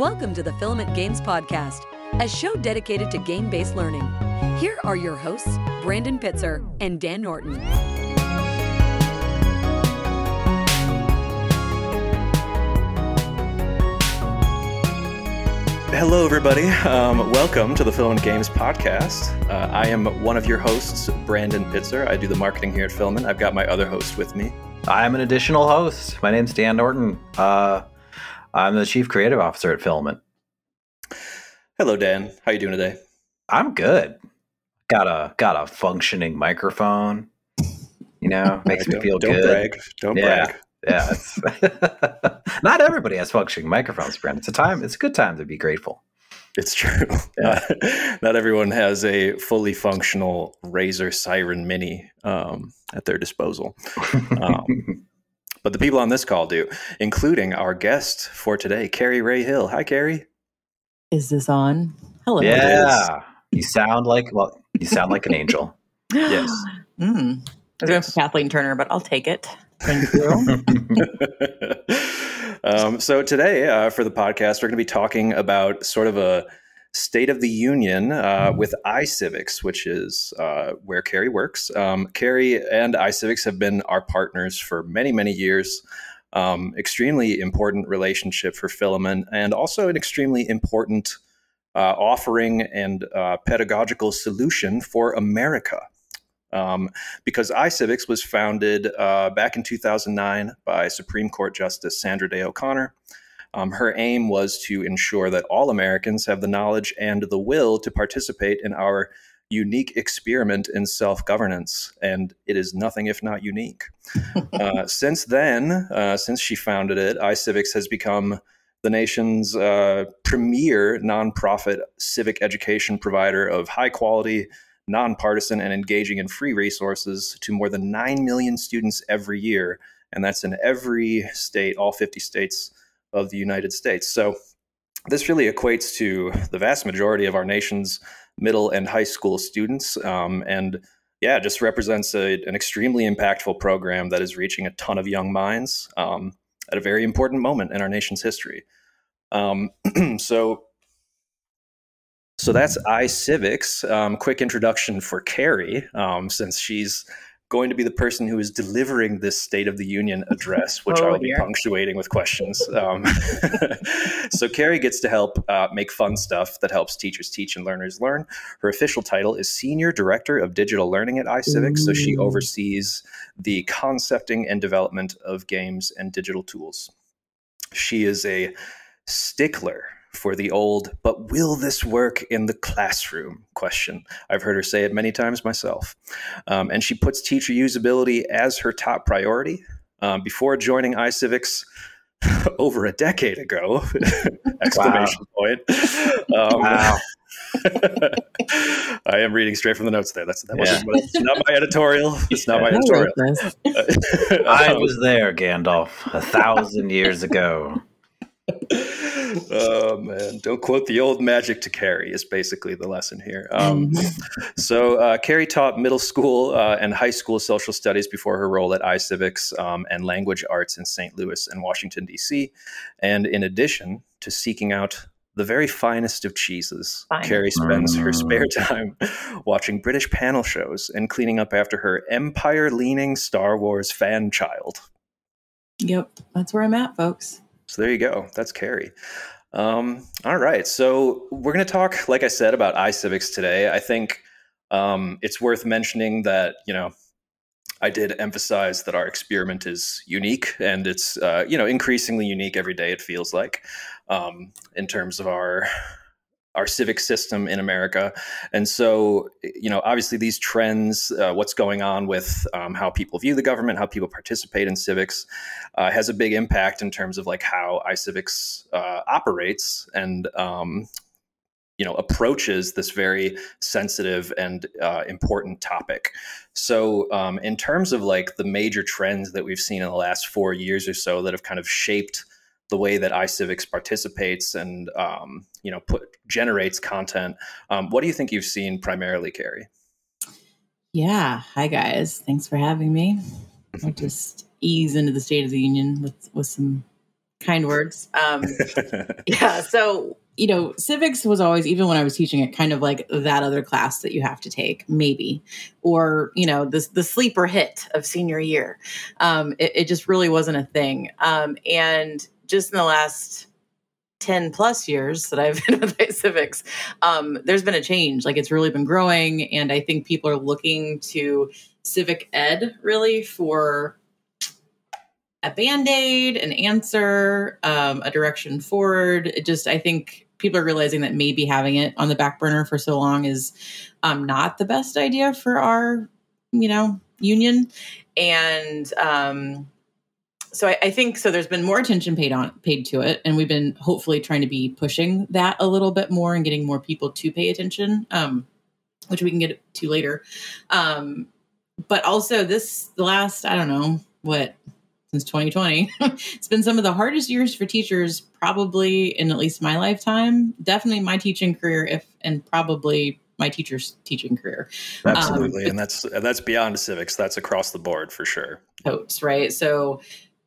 Welcome to the Filament Games Podcast, a show dedicated to game based learning. Here are your hosts, Brandon Pitzer and Dan Norton. Hello, everybody. Um, welcome to the Filament Games podcast. Uh, I am one of your hosts, Brandon Pitzer. I do the marketing here at Filament. I've got my other host with me. I'm an additional host. My name's Dan Norton. Uh, I'm the chief creative officer at Filament. Hello, Dan. How are you doing today? I'm good. Got a got a functioning microphone. You know, makes me feel good. don't good. Brag. Don't yeah. brag. Yeah, it's not everybody has functioning microphones, Brandon. It's a time. It's a good time to be grateful. It's true. Yeah. Not, not everyone has a fully functional Razer Seiren Mini um, at their disposal. Um, but the people on this call do, including our guest for today, Carrie Ray-Hill. Hi, Carrie. Is this on? Hello. yeah, you sound like well, you sound like an angel. Yes. Mm. I was going Yes. for Kathleen Turner, but I'll take it. Thank you. um, so today, uh, for the podcast, we're going to be talking about sort of a state of the union uh, with iCivics, which is uh, where Carrie works. Um, Carrie and iCivics have been our partners for many, many years. Um, extremely important relationship for Filament, and also an extremely important uh, offering and uh, pedagogical solution for America. Um, because iCivics was founded uh, back in 2009 by Supreme Court Justice Sandra Day O'Connor. Um, her aim was to ensure that all Americans have the knowledge and the will to participate in our unique experiment in self governance. And it is nothing if not unique. uh, since then, uh, since she founded it, iCivics has become the nation's uh, premier nonprofit civic education provider of high quality, nonpartisan, and engaging and free resources to more than 9 million students every year. And that's in every state, all 50 states of the United States. So this really equates to the vast majority of our nation's middle and high school students. Um, and yeah, just represents a, an extremely impactful program that is reaching a ton of young minds um, at a very important moment in our nation's history. Um, so so that's iCivics. Um, quick introduction for Carrie, um, since she's going to be the person who is delivering this State of the Union address, which Oh, I will be punctuating with questions. Um, so Carrie gets to help uh, make fun stuff that helps teachers teach and learners learn. Her official title is Senior Director of Digital Learning at iCivics. So she oversees the concepting and development of games and digital tools. She is a stickler for the old, but will this work in the classroom question. I've heard her say it many times myself. Um, and she puts teacher usability as her top priority. Um, before joining iCivics over a decade ago, exclamation point. Um, Wow. I am reading straight from the notes there. That's that Yeah. wasn't it's not my editorial. It's not my editorial. I Um, was there, Gandalf, a thousand years ago. Oh man, don't quote the old magic to Carrie is basically the lesson here. Um, so uh, Carrie taught middle school uh, and high school social studies before her role at iCivics um, and language arts in St. Louis and Washington D.C. And in addition to seeking out the very finest of cheeses, Fine. Carrie spends her Mm. spare time watching British panel shows and cleaning up after her empire-leaning Star Wars fan child. Yep, that's where I'm at, folks. So there you go. That's Carrie. Um, all right. So we're going to talk, like I said, about iCivics today. I think um, it's worth mentioning that, you know, I did emphasize that our experiment is unique and it's, uh, you know, increasingly unique every day, it feels like, um, in terms of our our civic system in America. And so, you know, obviously these trends, uh, what's going on with um, how people view the government, how people participate in civics, uh, has a big impact in terms of like how iCivics uh, operates and, um, you know, approaches this very sensitive and uh, important topic. So, um, in terms of like the major trends that we've seen in the last four years or so that have kind of shaped the way that iCivics participates and um, you know put generates content. Um, what do you think you've seen primarily, Carrie? Yeah. Hi, guys. Thanks for having me. I'll just ease into the State of the Union with, with some kind words. Um, yeah. So, you know, civics was always, even when I was teaching it, kind of like that other class that you have to take, maybe, or, you know, the, the sleeper hit of senior year. Um, it, it just really wasn't a thing. Um, and just in the last 10 plus years that I've been with civics, um, there's been a change. Like it's really been growing. And I think people are looking to civic ed really for a band-aid an answer um, a direction forward it just i think people are realizing that maybe having it on the back burner for so long is um, not the best idea for our you know union and um, so I, I, think so there's been more attention paid on paid to it and we've been hopefully trying to be pushing that a little bit more and getting more people to pay attention um, which we can get to later um, but also this the last i don't know what since 2020. it's been some of the hardest years for teachers, probably in at least my lifetime. Definitely my teaching career, if and probably my teacher's teaching career. Absolutely, um, and that's that's beyond civics. That's across the board for sure. Votes, right? So.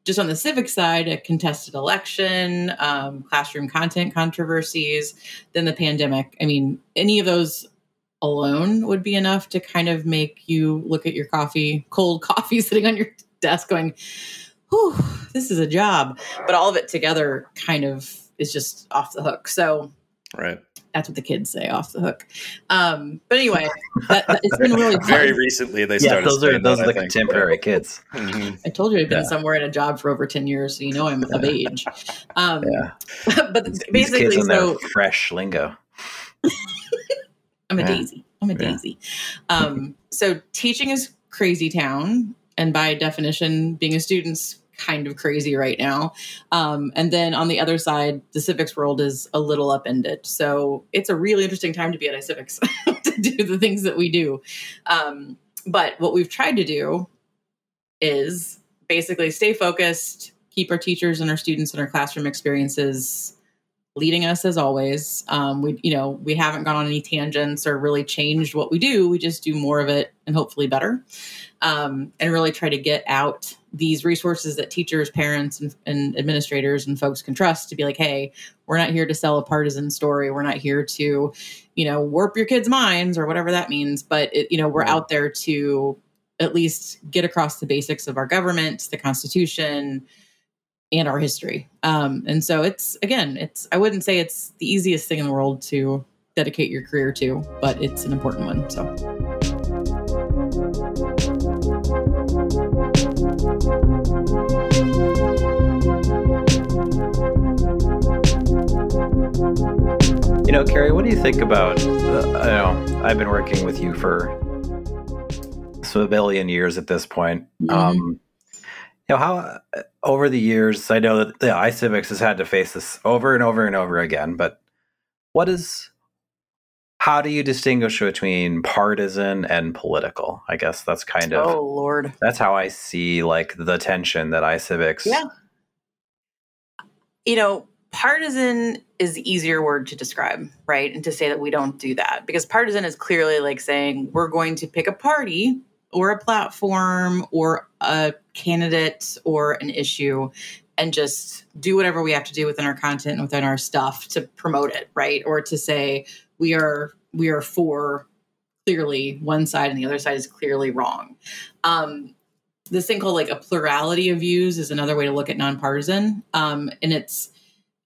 Just on the civic side, a contested election, um, classroom content controversies, then the pandemic. I mean, any of those alone would be enough to kind of make you look at your coffee, cold coffee sitting on your desk, going, whew, this is a job. But all of it together kind of is just off the hook. So right. That's what the kids say, off the hook. Um, but anyway, that, that, it's been really very recently. They started. Those are those are the contemporary kids. Mm-hmm. I told you I've been yeah. somewhere in a job for over ten years, so you know I'm of age. Um, yeah, but These basically, so fresh lingo. I'm a yeah. daisy. I'm a daisy. Um, so teaching is crazy town, and by definition, being a student's kind of crazy right now. Um, and then on the other side, the civics world is a little upended. So it's a really interesting time to be at iCivics to do the things that we do. Um, but what we've tried to do is basically stay focused, keep our teachers and our students and our classroom experiences leading us as always. Um, we, you know, we haven't gone on any tangents or really changed what we do. We just do more of it and hopefully better, um, and really try to get out these resources that teachers, parents, and, and, administrators and folks can trust to be like, hey, we're not here to sell a partisan story. We're not here to, you know, warp your kids' minds or whatever that means. But it, you know, we're out there to at least get across the basics of our government, the Constitution, and our history. Um, and so it's again, it's I wouldn't say it's the easiest thing in the world to dedicate your career to, but it's an important one. So. You know, Carrie, what do you think about? Uh, I know I've been working with you for a billion years at this point. Mm-hmm. Um, you know how over the years i know that the iCivics has had to face this over and over and over again but what is how do you distinguish between partisan and political i guess that's kind of oh lord that's how i see like the tension that iCivics yeah you know partisan is the easier word to describe right? And to say that we don't do that. Because partisan is clearly like saying we're going to pick a party or a platform or a candidate or an issue and just do whatever we have to do within our content and within our stuff to promote it right? Or to say we are we are for clearly one side and the other side is clearly wrong. Um, this thing called like a plurality of views is another way to look at nonpartisan. Um, and it's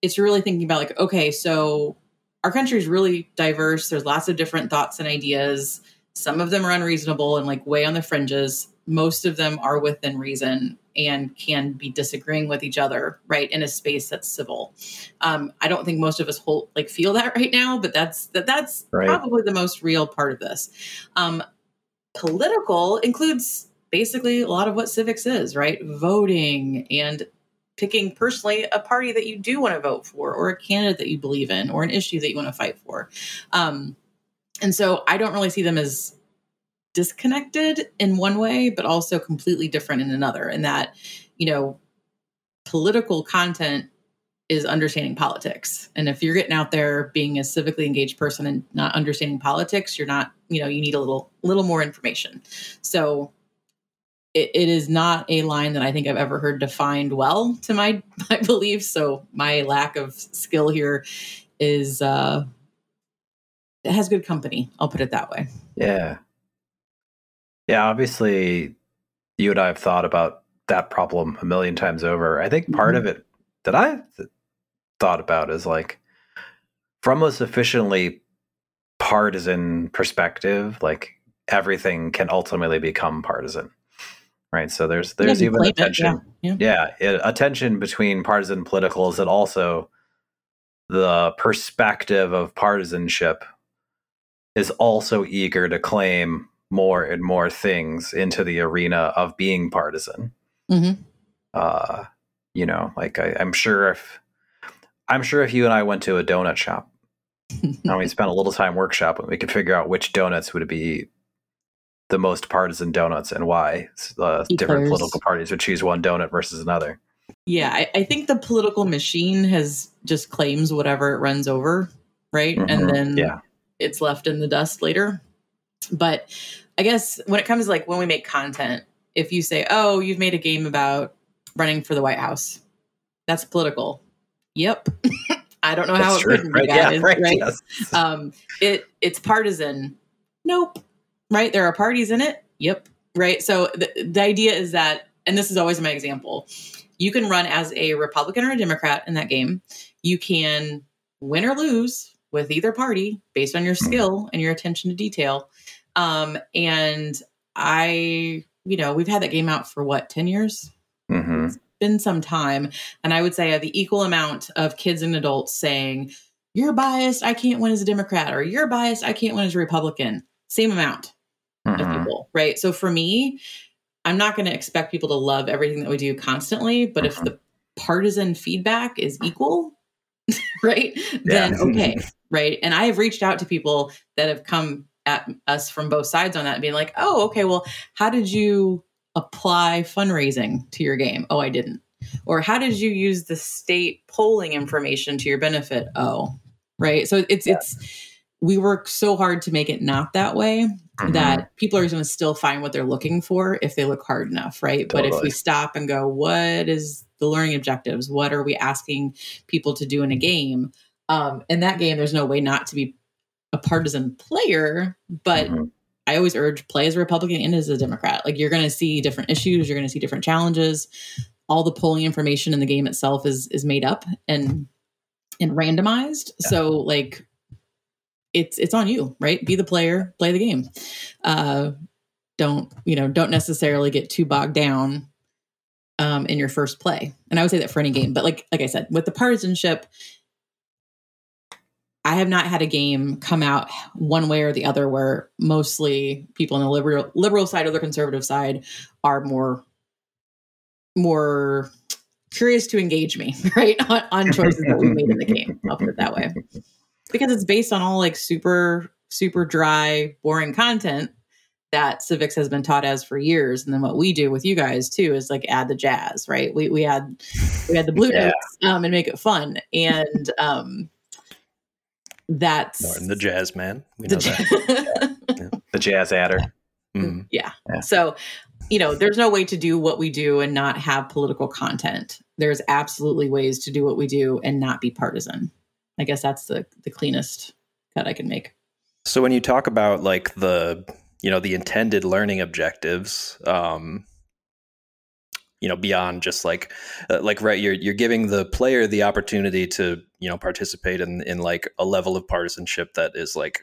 it's really thinking about like okay so our country is really diverse there's lots of different thoughts and ideas some of them are unreasonable and like way on the fringes. Most of them are within reason and can be disagreeing with each other, right, in a space that's civil. Um, I don't think most of us hold, like feel that right now, but that's that that's right. probably the most real part of this. Um, political includes basically a lot of what civics is, right? Voting and picking personally a party that you do want to vote for, or a candidate that you believe in, or an issue that you want to fight for. Um, and so I don't really see them as disconnected in one way, but also completely different in another. And that, you know, political content is understanding politics. And if you're getting out there being a civically engaged person and not understanding politics, you're not, you know, you need a little little more information. So it, it is not a line that I think I've ever heard defined well to my my belief. So my lack of skill here is uh it has good company. I'll put it that way. Yeah. Yeah, obviously you and I have thought about that problem a million times over. I think part Mm-hmm. of it that I th- thought about is like from a sufficiently partisan perspective, like everything can ultimately become partisan. Right? So there's there's even a it, tension yeah, yeah. yeah, a tension between partisan politicals and also the perspective of partisanship is also eager to claim more and more things into the arena of being partisan. Mhm. Uh, you know, like I, I'm sure if I'm sure if you and I went to a donut shop and we spent a little time workshopping, we could figure out which donuts would be the most partisan donuts and why uh, different political parties would choose one donut versus another. Yeah, I, I think the political machine has just claims whatever it runs over, right? Mhm. And then Yeah. it's left in the dust later. But I guess when it comes to like when we make content, if you say, "Oh, you've made a game about running for the White House," that's political. Yep. I don't know how That's it true, couldn't be, right? Yeah, guys, right, right? yes. um it it's partisan nope right? There are parties in it. Yep. Right? So the, the idea is that and this is always my example you can run as a republican or a democrat in that game. You can win or lose with either party based on your skill and your attention to detail. Um and i you know we've had that game out for what 10 years? Hmm It's been some time. And i would say I the equal amount of kids and adults saying you're biased i can't win as a democrat or you're biased i can't win as a republican. Same amount of Mhm. people right? So for me i'm not going to expect people to love everything that we do constantly but if the partisan feedback is equal right then Yeah. okay right? And i have reached out to people that have come at us from both sides on that and being like oh okay well how did you apply fundraising to your game? Oh i didn't. Or how did you use the state polling information to your benefit? Oh right? So it's it's we work so hard to make it not that way Mhm. that people are going to still find what they're looking for if they look hard enough, right? But if we stop and go, what is the learning objectives? What are we asking people to do in a game? Um, in that game, there's no way not to be a partisan player, but Mhm. I always urge play as a Republican and as a Democrat. Like you're going to see different issues, you're going to see different challenges. All the polling information in the game itself is is made up and and randomized. So like it's it's on you, right? Be the player, play the game. Uh don't, you know, don't necessarily get too bogged down um in your first play. And I would say that for any game, but like like I said, with the partisanship I have not had a game come out one way or the other where mostly people on the liberal liberal side or the conservative side are more more curious to engage me, right? On, on choices that we made in the game. I'll put it that way. Because it's based on all like super, super dry, boring content that civics has been taught as for years. And then what we do with you guys too is like add the jazz, right? We we add we add the blue Yeah. notes um, and make it fun. And um that's the Jazz Man. We the know that. ja- The jazz adder. Mhm. yeah. Yeah. So, you know, there's no way to do what we do and not have political content. There's absolutely ways to do what we do and not be partisan. I guess that's the the cleanest cut I can make. So when you talk about like the you know the intended learning objectives, um, you know beyond just like uh, like right you're you're giving the player the opportunity to you know participate in in like a level of partisanship that is like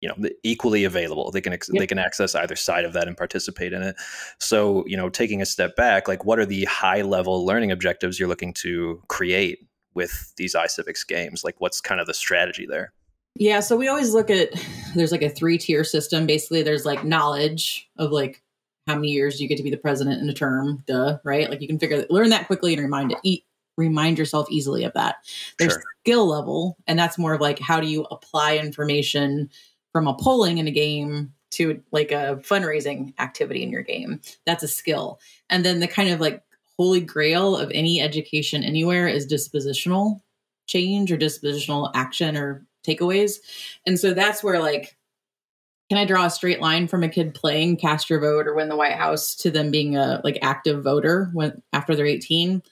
you know equally available they can ex- Yep. they can access either side of that and participate in it so you know taking a step back like what are the high level learning objectives you're looking to create with these iCivics games like what's kind of the strategy there Yeah, so we always look at there's like a three tier system. Basically, there's like knowledge of like how many years you get to be the president in a term, duh, right? Like you can figure learn that quickly and remind it remind yourself easily of that. There's Sure. skill level, and that's more of like how do you apply information from a polling in a game to like a fundraising activity in your game. That's a skill. And then the kind of like holy grail of any education anywhere is dispositional change or dispositional action or takeaways. And so that's where like can I draw a straight line from a kid playing cast your vote or win the White House to them being a like active voter when after they're 18?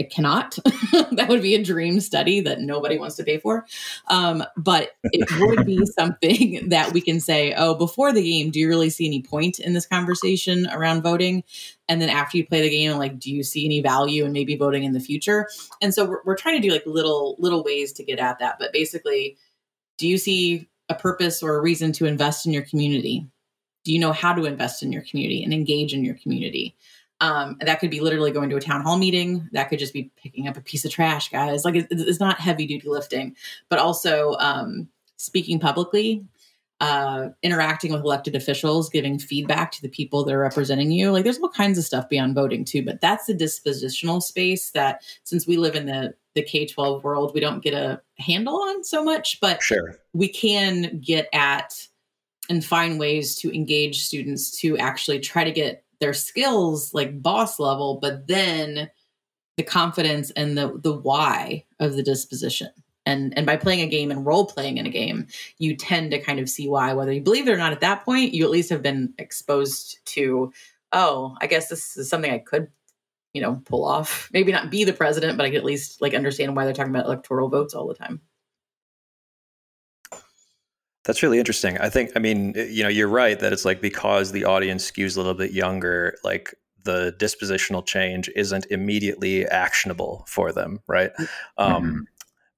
I cannot. that would be a dream study that nobody wants to pay for. Um, but it would be something that we can say, oh, before the game, do you really see any point in this conversation around voting? And then after you play the game, like, do you see any value in maybe voting in the future? And so we're, we're trying to do like little little ways to get at that. But basically, do you see a purpose or a reason to invest in your community? Do you know how to invest in your community and engage in your community? Um, that could be literally going to a town hall meeting. That could just be picking up a piece of trash, guys. Like it, it's not heavy duty lifting, but also um, speaking publicly, uh, interacting with elected officials, giving feedback to the people that are representing you. Like there's all kinds of stuff beyond voting too, but that's the dispositional space that since we live in the the K 12 world, we don't get a handle on so much, but sure. we can get at and find ways to engage students to actually try to get their skills like boss level, but then the confidence and the the why of the disposition. And and by playing a game and role playing in a game, you tend to kind of see why, whether you believe it or not at that point, you at least have been exposed to, oh, I guess this is something I could, you know, pull off. Maybe not be the president, but I could at least like understand why they're talking about electoral votes all the time. That's really interesting. I think, I mean, you know, you're right that it's like because the audience skews a little bit younger, like the dispositional change isn't immediately actionable for them, right? Mm-hmm. Um,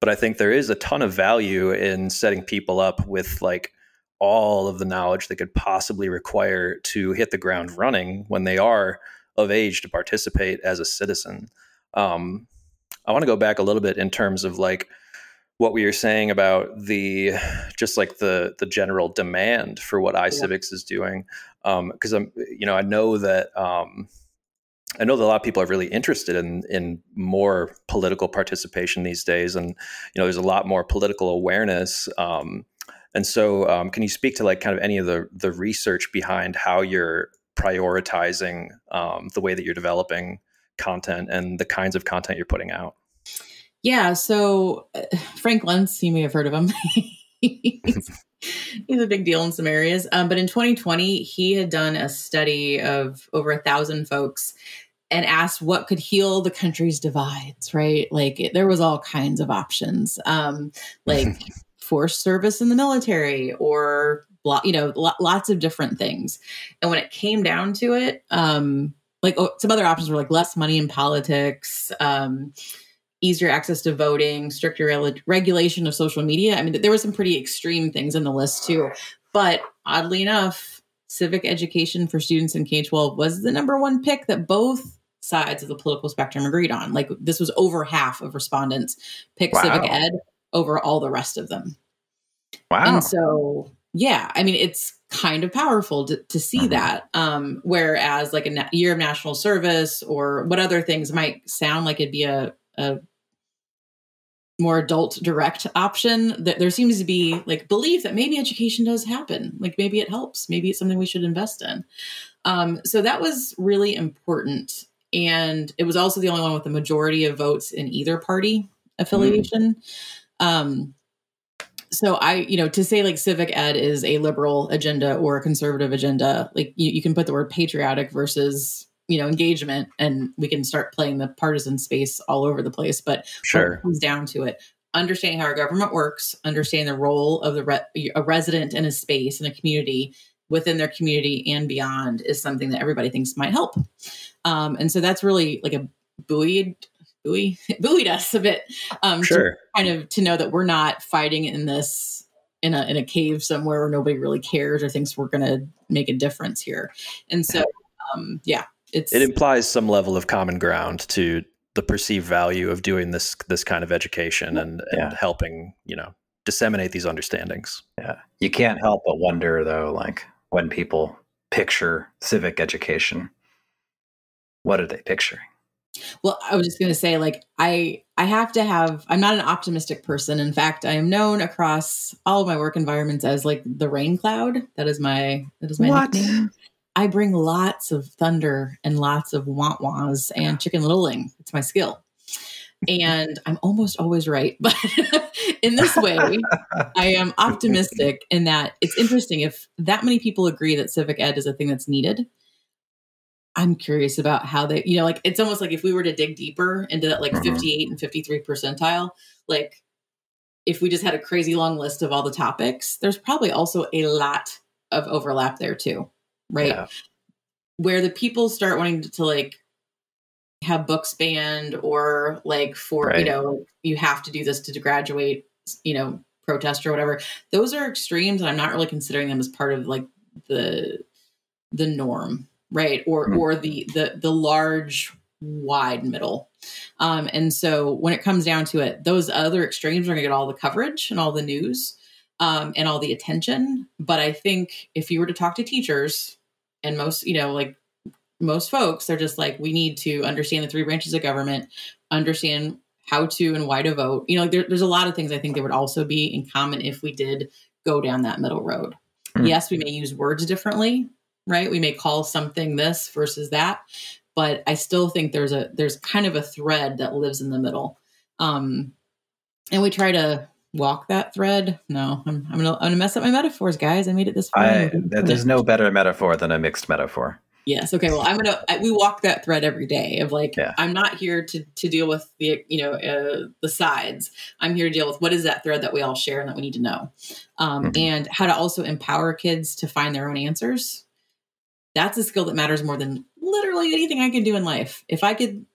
but I think there is a ton of value in setting people up with like all of the knowledge they could possibly require to hit the ground running when they are of age to participate as a citizen. Um, I want to go back a little bit in terms of like, what we were saying about the just like the the general demand for what iCivics yeah. is doing because um, I'm you know I know that um, I know that a lot of people are really interested in in more political participation these days and you know there's a lot more political awareness um, and so um, can you speak to like kind of any of the the research behind how you're prioritizing um, the way that you're developing content and the kinds of content you're putting out yeah. So uh, Frank Luntz, you may have heard of him. he's, he's, a big deal in some areas. Um, but in 2020, he had done a study of over a thousand folks and asked what could heal the country's divides, right? Like it, there was all kinds of options, um, like forced service in the military or, you know, lots of different things. And when it came down to it, um, like oh, some other options were like less money in politics, um, easier access to voting, stricter re- regulation of social media. I mean, there were some pretty extreme things in the list too. But oddly enough, civic education for students in K 12 was the number one pick that both sides of the political spectrum agreed on. Like, this was over half of respondents picked wow. civic ed over all the rest of them. Wow. And so, yeah, I mean, it's kind of powerful to, to see mm-hmm. that. Um, whereas, like a na- year of national service or what other things might sound like it'd be a, a more adult direct option that there seems to be like belief that maybe education does happen. Like maybe it helps. Maybe it's something we should invest in. Um, so that was really important. And it was also the only one with the majority of votes in either party affiliation. Mm. um, so i you know to say like civic ed is a liberal agenda or a conservative agenda like you, you can put the word patriotic versus you know engagement and we can start playing the partisan space all over the place but sure. comes down to it understanding how our government works understanding the role of the re- a resident in a space in a community within their community and beyond is something that everybody thinks might help. Um, and so that's really like a buoyed buoy buoyed us a bit um, sure. kind of to know that we're not fighting in this in a in a cave somewhere where nobody really cares or thinks we're going to make a difference here. And so um, yeah it's it implies some level of common ground to the perceived value of doing this this kind of education and, yeah. and helping you know disseminate these understandings. Yeah. You can't help but wonder though like when people picture civic education what are they picturing? Well i was just going to say like i i have to have i'm not an optimistic person. In fact i am known across all of my work environments as like the rain cloud. That is my that is my what? nickname I bring lots of thunder and lots of want wahs and chicken littling. It's my skill. and I'm almost always right. But in this way, I am optimistic in that it's interesting if that many people agree that civic ed is a thing that's needed. I'm curious about how they, you know, like it's almost like if we were to dig deeper into that like mm-hmm. 58 and 53 percentile, like if we just had a crazy long list of all the topics, there's probably also a lot of overlap there too, right? Yeah. Where the people start wanting to, to, like have books banned or like for, right. you know, you have to do this to graduate, you know, protest or whatever. Those are extremes and I'm not really considering them as part of like the the norm, right? Or mm-hmm. or the the the large wide middle. Um, and so when it comes down to it, those other extremes are going to get all the coverage and all the news um, and all the attention. But I think if you were to talk to teachers and most, you know, like most folks, they're just like, we need to understand the three branches of government, understand how to and why to vote. You know, there, there's a lot of things I think that would also be in common if we did go down that middle road. Mm-hmm. Yes, we may use words differently, right? We may call something this versus that, but I still think there's a there's kind of a thread that lives in the middle. Um, and we try to walk that thread. No, I'm I'm gonna, I'm gonna mess up my metaphors, guys. I made it this far. I, there's no better metaphor than a mixed metaphor. Yes. Okay. Well, I'm gonna. I, we walk that thread every day of like, yeah. I'm not here to to deal with the you know uh, the sides. I'm here to deal with what is that thread that we all share and that we need to know, um, mm-hmm. and how to also empower kids to find their own answers that's a skill that matters more than literally anything I can do in life. If I could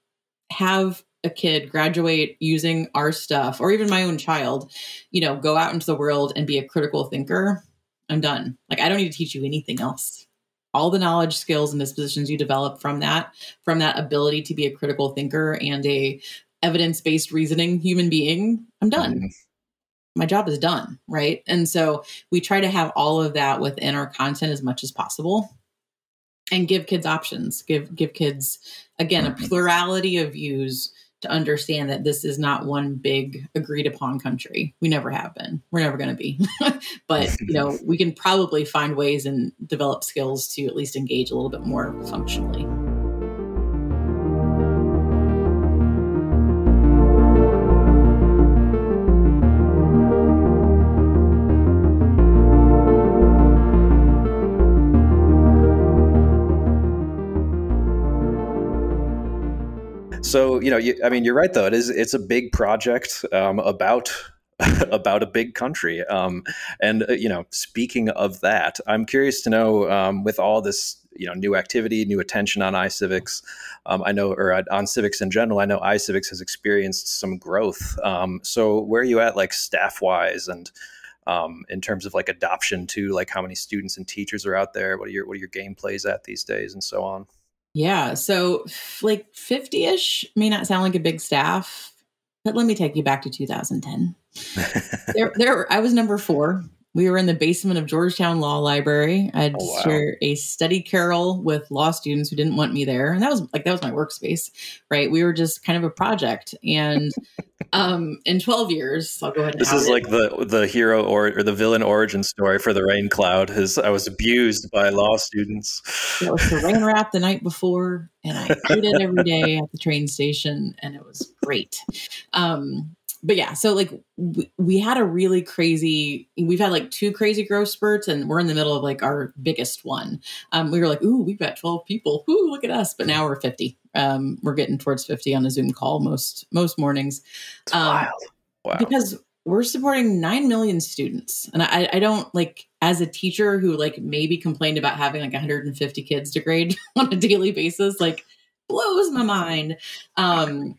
have a kid graduate using our stuff or even my own child, you know, go out into the world and be a critical thinker, I'm done. Like I don't need to teach you anything else. All the knowledge, skills and dispositions you develop from that, from that ability to be a critical thinker and a evidence-based reasoning human being, I'm done. Mm-hmm my job is done right and so we try to have all of that within our content as much as possible and give kids options give give kids again a plurality of views to understand that this is not one big agreed upon country. We never have been. We're never going to be. But you know we can probably find ways and develop skills to at least engage a little bit more functionally So you know, you, I mean, you're right though. It is it's a big project um, about about a big country. Um, and uh, you know, speaking of that, I'm curious to know um, with all this you know new activity, new attention on iCivics. Um, I know, or on civics in general, I know iCivics has experienced some growth. Um, so where are you at, like staff wise, and um, in terms of like adoption to like how many students and teachers are out there? What are your what are your game plays at these days, and so on? Yeah. So, like 50 ish may not sound like a big staff, but let me take you back to 2010. there, there, I was number four we were in the basement of Georgetown Law Library. I had oh, wow. share a study carrel with law students who didn't want me there, and that was like that was my workspace, right? We were just kind of a project, and um, in twelve years, I'll go ahead. this is it. like the the hero or, or the villain origin story for the Rain Cloud. Is I was abused by law students. It was the rain wrap the night before, and I ate it every day at the train station, and it was great. Um, but yeah, so like we, we had a really crazy, we've had like two crazy growth spurts and we're in the middle of like our biggest one. Um, we were like, ooh, we've got 12 people. Ooh, look at us. But now we're 50. Um, we're getting towards 50 on a Zoom call most, most mornings. Um, wild. Wow. Because we're supporting 9 million students. And I, I don't like, as a teacher who like maybe complained about having like 150 kids to grade on a daily basis, like blows my mind. Um,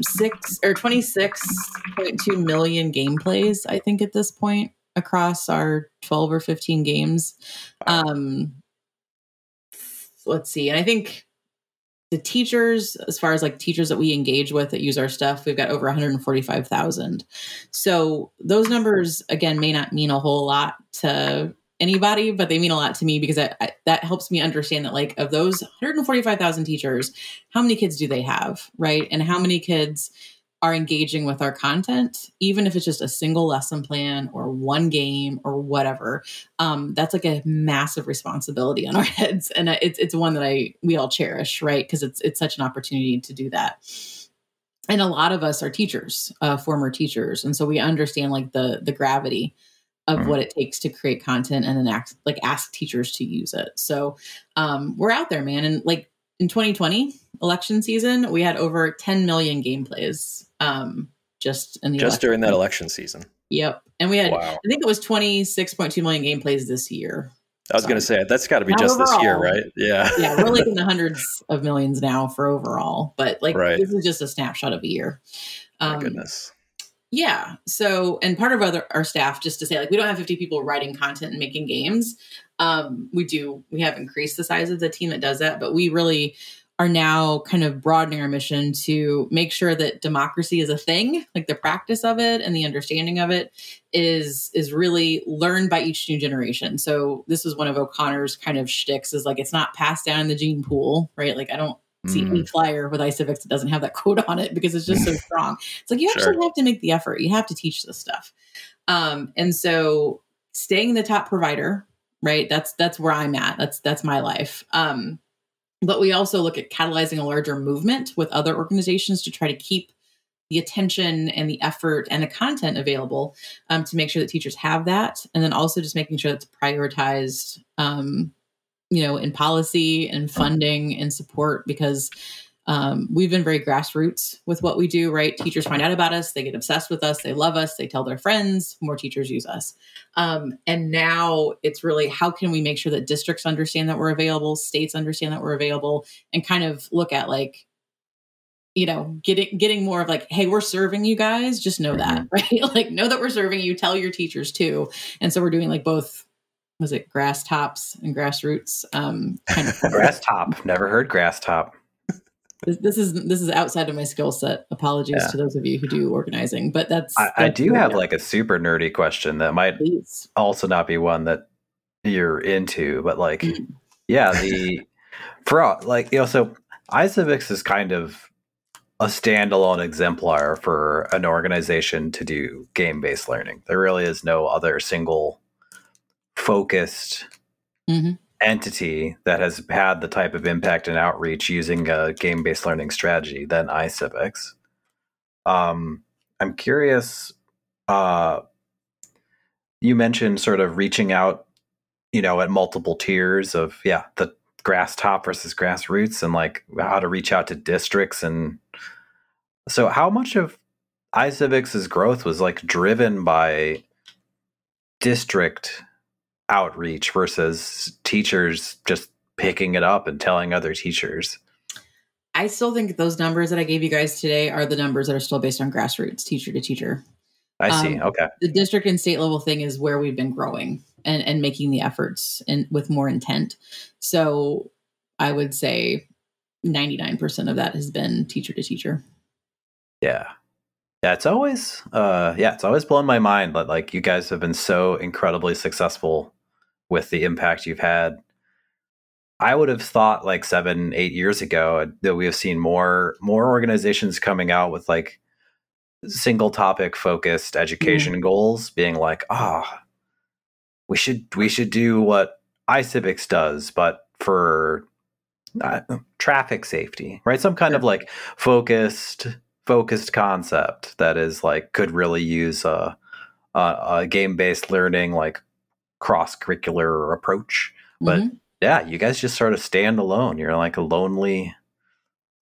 six or 26.2 million gameplays, I think, at this point across our 12 or 15 games. Um, let's see. And I think the teachers, as far as like teachers that we engage with that use our stuff, we've got over 145,000. So those numbers, again, may not mean a whole lot to anybody, but they mean a lot to me because I, I, that helps me understand that like of those 145,000 teachers, how many kids do they have, right? And how many kids are engaging with our content, even if it's just a single lesson plan or one game or whatever. Um, that's like a massive responsibility on our heads, and it's it's one that I we all cherish, right? Because it's it's such an opportunity to do that. and a lot of us are teachers, uh, former teachers, and so we understand like the the gravity of Mhm. what it takes to create content and then ask like ask teachers to use it. So um, we're out there, man, and like in 2020 election season, we had over 10 million gameplays um, just in the Just during that election season. Yep, and we had Wow. I think it was 26.2 million gameplays this year. I was going to say that's got to be Not just this year, right? Yeah. Yeah, we're like in the hundreds of millions now for overall, but like Right. this is just a snapshot of a year. My Um, goodness. Yeah. So, and part of other, our staff, just to say, like, we don't have 50 people writing content and making games. Um, we do, we have increased the size of the team that does that, but we really are now kind of broadening our mission to make sure that democracy is a thing, like the practice of it and the understanding of it is is really learned by each new generation. So this is one of O'Connor's kind of shticks is like it's not passed down in the gene pool, right? Like I don't see Mm. any flyer with iCivics that doesn't have that quote on it because it's just so strong. It's like you Sure. actually have to make the effort. You have to teach this stuff. Um, and so staying the top provider, right? That's that's where I'm at. That's that's my life. Um, but we also look at catalyzing a larger movement with other organizations to try to keep the attention and the effort and the content available um, to make sure that teachers have that and then also just making sure that's prioritized um, you know in policy and funding and support because um, we've been very grassroots with what we do right? Teachers find out about us they get obsessed with us they love us they tell their friends more teachers use us. Um, and now it's really how can we make sure that districts understand that we're available states understand that we're available and kind of look at like you know getting getting more of like hey we're serving you guys just know that right? Like know that we're serving you tell your teachers too. And so we're doing like both was it grass tops and grassroots um kind of grass top. Never heard grass top. this, this is this is outside of my skill set apologies Yeah. to those of you who do organizing but that's I, I do have like a super nerdy question that might Please. also not be one that you're into, but like, Mm. yeah, the for all- like you know, so iCivics is kind of a standalone exemplar for an organization to do game based learning. There really is no other single focused Mhm. entity that has had the type of impact and outreach using a game based learning strategy than iCivics. Um, I'm curious. Uh, you mentioned sort of reaching out, you know, at multiple tiers of yeah, the grass top versus grassroots, and like how to reach out to districts. And so, how much of iCivics' growth was like driven by district outreach versus teachers just picking it up and telling other teachers? I still think those numbers that I gave you guys today are the numbers that are still based on grassroots, teacher to teacher. I see. Um, okay. The district and state level thing is where we've been growing and, and making the efforts and with more intent. So I would say 99% of that has been teacher to teacher. Yeah. Yeah, it's always uh yeah, it's always blown my mind that like you guys have been so incredibly successful with the impact you've had. I would have thought like 7 8 years ago that we have seen more more organizations coming out with like single topic focused education goals being like, "Ah, we should we should do what iCivics does but for uh, traffic safety, right? Some kind of like focused focused concept that is like could really use a a, a game based learning like cross curricular approach. But Mhm. yeah, you guys just sort of stand alone. You're like a lonely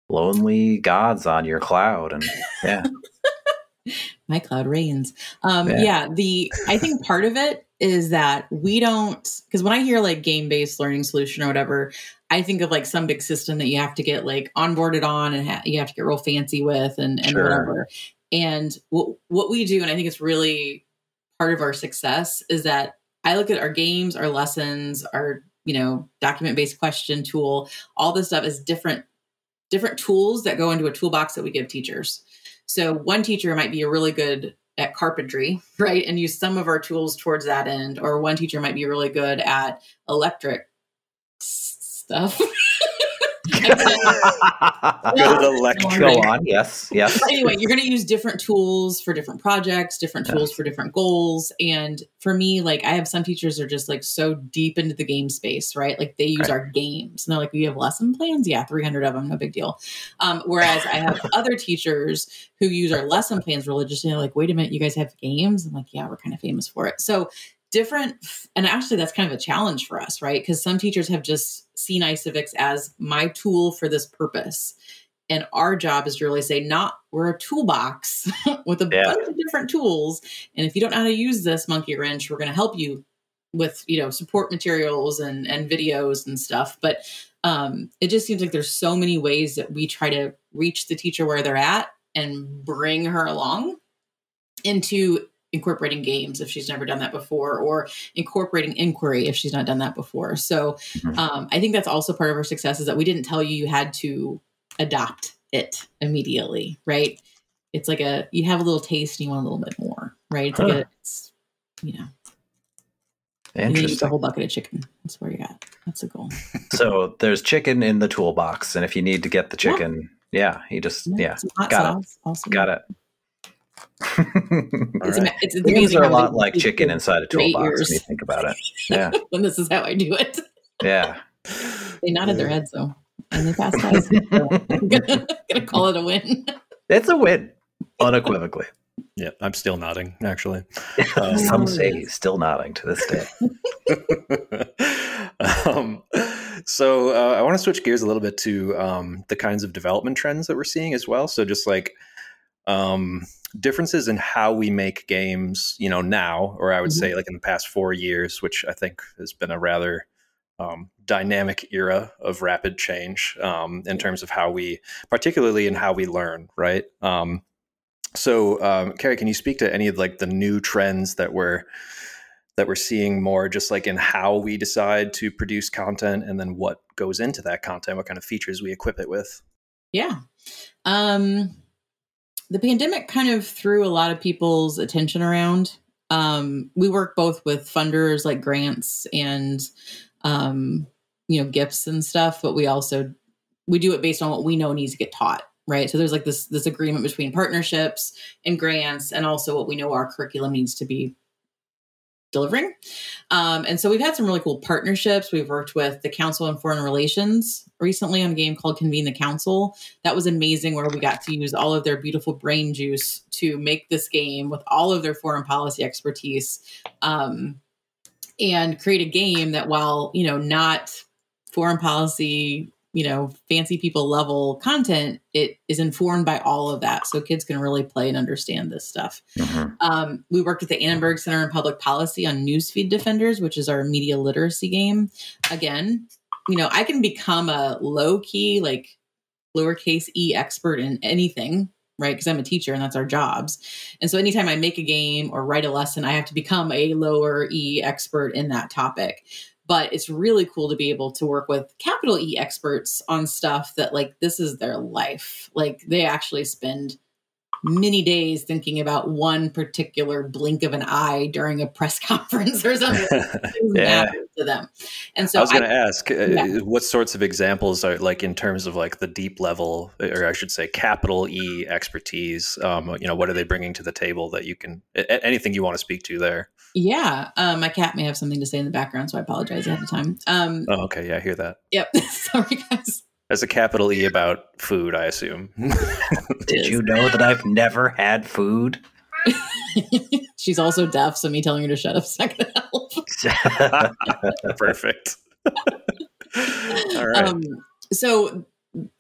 lonely gods on your cloud, and yeah, my cloud reigns. Um, Yeah. yeah. the I think part of it is that we don't because when I hear like game based learning solution or whatever, I think of like some big system that you have to get like onboarded on and ha- you have to get real fancy with and, and Sure. whatever. And what what we do, and I think it's really part of our success, is that I look at our games, our lessons, our you know document based question tool, all this stuff is different different tools that go into a toolbox that we give teachers. So one teacher might be a really good at carpentry, right? And use some of our tools towards that end. Or one teacher might be really good at electric stuff. Good electric. Go on. Yes. Yes. But anyway, you're going to use different tools for different projects, different tools for different goals. And for me, like I have some teachers are just like so deep into the game space, right? Like they use Right. our games and they're like, we have lesson plans. Yeah, 300 of them, no big deal. Um, whereas I have other teachers who use our lesson plans religiously. They're like, wait a minute, you guys have games? I'm like, yeah, we're kind of famous for it. So different, and actually that's kind of a challenge for us, right? Because some teachers have just seen iCivics as my tool for this purpose. And our job is to really say, not we're a toolbox with a Yeah. bunch of different tools. And if you don't know how to use this monkey wrench, we're going to help you with, you know, support materials and and videos and stuff. But um, it just seems like there's so many ways that we try to reach the teacher where they're at and bring her along into incorporating games if she's never done that before or incorporating inquiry if she's not done that before. So Mhm. um, i think that's also part of our success is that we didn't tell you you had to adopt it immediately right? It's like a you have a little taste and you want a little bit more right? It's like a it's you know. And you Interesting. whole bucket of chicken. That's where you're at. That's the goal. So there's chicken in the toolbox, and if you need to get the chicken, yeah, you just yeah, hot got sauce also. got it. It's, right. it's, it's amazing are a lot like chicken inside a toolbox when you think about it. Yeah, and this is how I do it. yeah. They nodded their heads though, and they passed ties. So I'm gonna, gonna call it a win. It's a win, unequivocally. Yeah, I'm still nodding, actually. Um, Some say he's still nodding to this day. um, so uh, I want to switch gears a little bit to um, the kinds of development trends that we're seeing as well. So just like um, differences in how we make games, you know, now, or I would Mhm. say like in the past four years, which I think has been a rather um, dynamic era of rapid change um, in terms of how we, particularly in how we learn, right? Um, so, um, Carrie, can you speak to any of like the new trends that we're that we're seeing more, just like in how we decide to produce content, and then what goes into that content, what kind of features we equip it with? Yeah. Um, the pandemic kind of threw a lot of people's attention around. Um, we work both with funders like grants and um, you know gifts and stuff, but we also we do it based on what we know needs to get taught, right? So there's like this this agreement between partnerships and grants, and also what we know our curriculum needs to be delivering. Um, and so we've had some really cool partnerships. We've worked with the Council on Foreign Relations recently on a game called Convene the Council. That was amazing, where we got to use all of their beautiful brain juice to make this game with all of their foreign policy expertise um, and create a game that, while, you know, not foreign policy you know fancy people level content it is informed by all of that so kids can really play and understand this stuff Mhm. um, we worked with the Annenberg Center on Public Policy on Newsfeed Defenders, which is our media literacy game. Again, you know, I can become a low key, like lowercase e expert in anything, right? Because I'm a teacher and that's our jobs. And so anytime I make a game or write a lesson, I have to become a lower e expert in that topic. But it's really cool to be able to work with capital E experts on stuff that, like, this is their life. Like, they actually spend many days thinking about one particular blink of an eye during a press conference or something Yeah. to them. And so I was going to ask, uh, Yeah. what sorts of examples are like in terms of like the deep level, or I should say, capital E expertise? Um, you know, what are they bringing to the table that you can? anything you want to speak to there? Yeah, um, my cat may have something to say in the background, so I apologize ahead of time. Um, Oh, okay, yeah, I hear that. yep, sorry guys. As a capital E about food, I assume. Did you know that I've never had food? She's also deaf, so me telling her to shut up is not going to help. Perfect. All right. Um, so